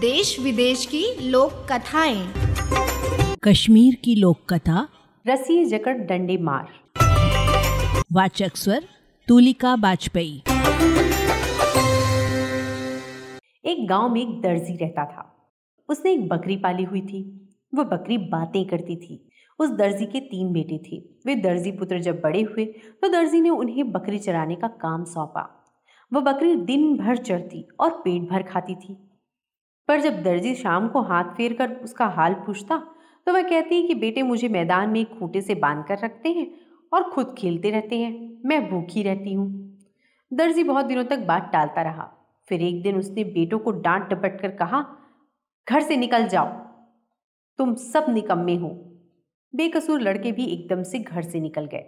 देश विदेश की लोक कथाएँ। कश्मीर की लोक कथा। रसी जकड़ डंडे मार। वाचक स्वर तुलिका बाजपेयी। एक गाँव में एक दर्जी रहता था। उसने एक बकरी पाली हुई थी। वह बकरी बातें करती थी। उस दर्जी के तीन बेटे थे। वे दर्जी पुत्र जब बड़े हुए तो दर्जी ने उन्हें बकरी चराने का काम सौंपा। वह बकरी दिन भर चढ़ती और पेट भर खाती थी। पर जब दर्जी शाम को हाथ फेर कर उसका हाल पूछता तो वह कहती कि बेटे मुझे मैदान में एक खूंटे से बाँध कर रखते हैं और खुद खेलते रहते हैं। मैं भूखी रहती हूँ। दर्जी बहुत दिनों तक बात टालता रहा। फिर एक दिन उसने बेटों को डांट डपट कर कहा, घर से निकल जाओ। तुम सब निकम्मे हो। बेकसूर लड़के भी एकदम से घर से निकल गए।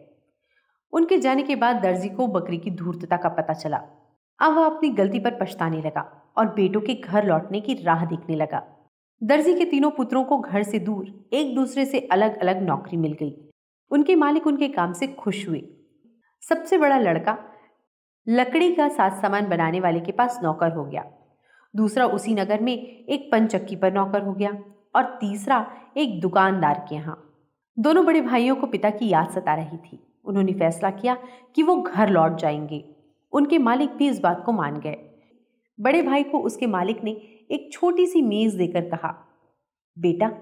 उनके जाने के बाद दर्जी को बकरी की धूर्तता का पता चला। अब वह अपनी गलती पर पछताने लगा और बेटों के घर लौटने की राह देखने लगा। दर्जी के तीनों पुत्रों को घर से दूर एक दूसरे से अलग अलग नौकरी मिल गई। उनके मालिक उनके काम से खुश हुए। सबसे बड़ा लड़का लकड़ी का साज सामान बनाने वाले के पास नौकर हो गया। दूसरा उसी नगर में एक पंचक्की पर नौकर हो गया और तीसरा एक दुकानदार के यहाँ। दोनों बड़े भाइयों को पिता की याद सता रही थी। उन्होंने फैसला किया कि वो घर लौट जाएँगे। उनके मालिक भी इस बात को मान गए। बड़े भाई को उसके मालिक ने एक छोटी सी मेज देकर कहा, बेटा,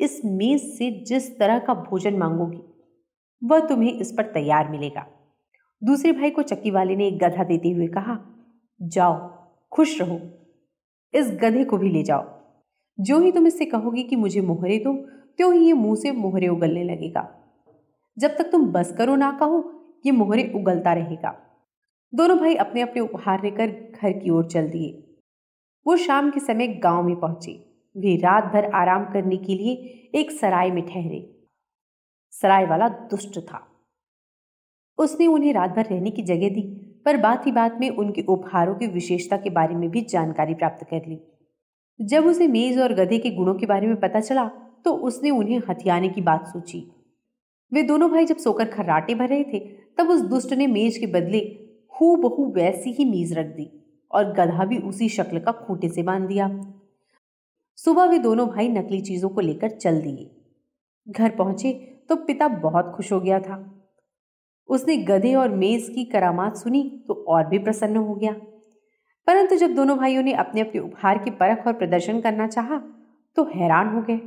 इस मेज से जिस तरह का भोजन मांगोगी, वह तुम्हें इस पर तैयार मिलेगा। दूसरे भाई को चक्की वाले ने एक गधा देते हुए कहा, जाओ, खुश रहो, इस गधे को भी ले जाओ। जो ही तुम इससे कहोगे कि मुझे मोहरे दो, त्यों ही ये मुँह से मोहरे उगलने लगेगा। जब तक तुम बस करो ना कहो, ये मोहरे उगलता रहेगा। दोनों भाई अपने अपने उपहार लेकर घर की ओर चल दिए। वो शाम के समय गाँव में पहुँचे। वे रात भर आराम करने के लिए एक सराय में ठहरे। सराय वाला दुष्ट था। उसने उन्हें रात भर रहने की जगह दी, पर बात ही बात में उनके उपहारों की विशेषता के बारे में भी जानकारी प्राप्त कर ली। जब उसे मेज और गधे के गुणों के बारे में पता चला तो उसने उन्हें हथियाने की बात सोची। वे दोनों भाई जब सोकर खर्राटे भर रहे थे, तब उस दुष्ट ने मेज के बदले हु बहु वैसी ही मीज रख दी और गधा भी उसी शक्ल का खूंटे से बाँध दिया। सुबह वे दोनों भाई नकली चीज़ों को लेकर चल दिए। घर पहुँचे तो पिता बहुत खुश हो गया था। उसने गधे और मेज की करामात सुनी तो और भी प्रसन्न हो गया। परंतु जब दोनों भाइयों ने अपने अपने उपहार की परख और प्रदर्शन करना चाहा तो हैरान हो गए।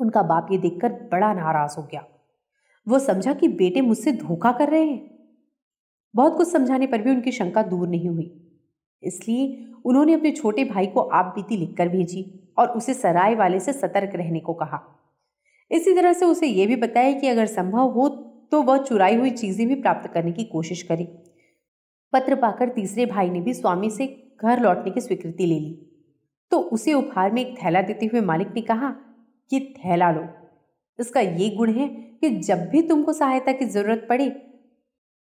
उनका बाप ये देखकर बड़ा नाराज़ हो गया। वो समझा कि बेटे मुझसे धोखा कर रहे हैं। बहुत कुछ समझाने पर भी उनकी शंका दूर नहीं हुई। इसलिए उन्होंने अपने छोटे भाई को आप बीती लिखकर भेजी और उसे सराय वाले से सतर्क रहने को कहा। इसी तरह से उसे यह भी बताया कि अगर संभव हो तो वह चुराई हुई चीज़ें भी प्राप्त करने की कोशिश करे। पत्र पाकर तीसरे भाई ने भी स्वामी से घर लौटने की स्वीकृति ले ली। तो उसे उपहार में एक थैला देते हुए मालिक ने कहा कि थैला लो। इसका ये गुण है कि जब भी तुमको सहायता की ज़रूरत पड़े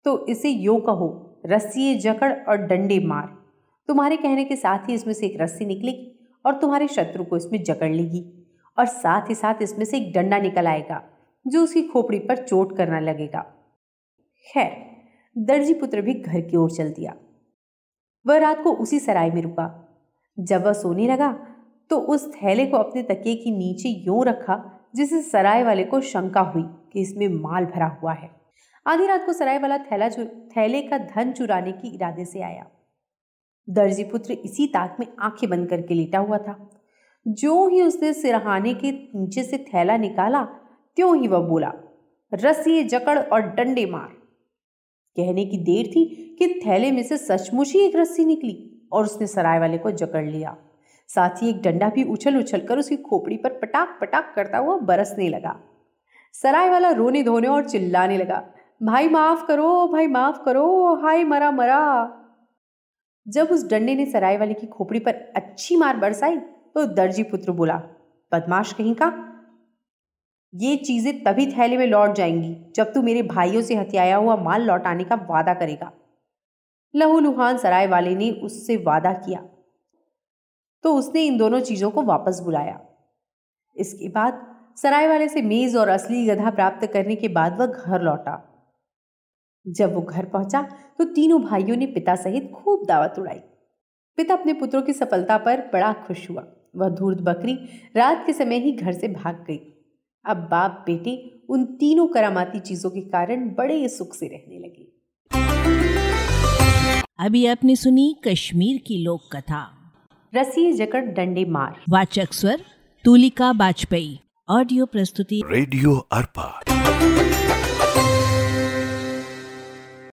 तो इसे यो कहो रस्सी जकड़ और डंडे मार। तुम्हारे कहने के साथ ही इसमें से एक रस्सी निकलेगी और तुम्हारे शत्रु को इसमें जकड़ लेगी और साथ ही साथ इसमें से एक डंडा निकल आएगा, जो उसकी खोपड़ी पर चोट करना लगेगा। खैर, दर्जी पुत्र भी घर की ओर चल दिया। वह रात को उसी सराय में रुका। जब वह सोने लगा तो उस थैले को अपने तकिए के नीचे यूँ रखा जिसे सराय वाले को शंका हुई कि इसमें माल भरा हुआ है। आधी रात को सराय वाला थैला थैले का धन चुराने की इरादे से आया। दर्जी पुत्र इसी ताक में आँखें बंद करके लेटा हुआ था। जो ही उसने सिरहाने के नीचे से थैला निकाला, त्यों ही वह बोला, रस्सी, जकड़ और डंडे मार। कहने की देर थी कि थैले में से सचमुच ही एक रस्सी निकली और उसने सराय वाले को जकड़ लिया। साथ ही एक डंडा भी उछल उछल कर उसकी खोपड़ी पर पटाक पटाक करता हुआ बरसने लगा। सराय वाला रोने धोने और चिल्लाने लगा, भाई माफ़ करो, भाई माफ़ करो, हाय मरा मरा। जब उस डंडे ने सराय वाले की खोपड़ी पर अच्छी मार बरसाई तो दर्जी पुत्र बोला, बदमाश कहीं का? ये चीज़ें तभी थैले में लौट जाएँगी, जब तू मेरे भाइयों से हथियाया हुआ माल लौटाने का वादा करेगा। लहू लुहान सराय वाले ने उससे वादा किया। तो उसने इन दोनों चीज़ों को वापस बुलाया। इसके बाद सराय वाले से मेज और असली गधा प्राप्त करने के बाद वह घर लौटा। जब वो घर पहुँचा तो तीनों भाइयों ने पिता सहित खूब दावत उड़ाई। पिता अपने पुत्रों की सफलता पर बड़ा खुश हुआ। वह धूर्त बकरी रात के समय ही घर से भाग गई। अब बाप बेटे उन तीनों करामाती चीज़ों के कारण बड़े सुख से रहने लगे। अभी आपने सुनी कश्मीर की लोक कथा। रसिए जकड़ डंडे मार। वाचक स्वर तुलिका बाजपेयी। ऑडियो प्रस्तुति। रेडियो अर्पा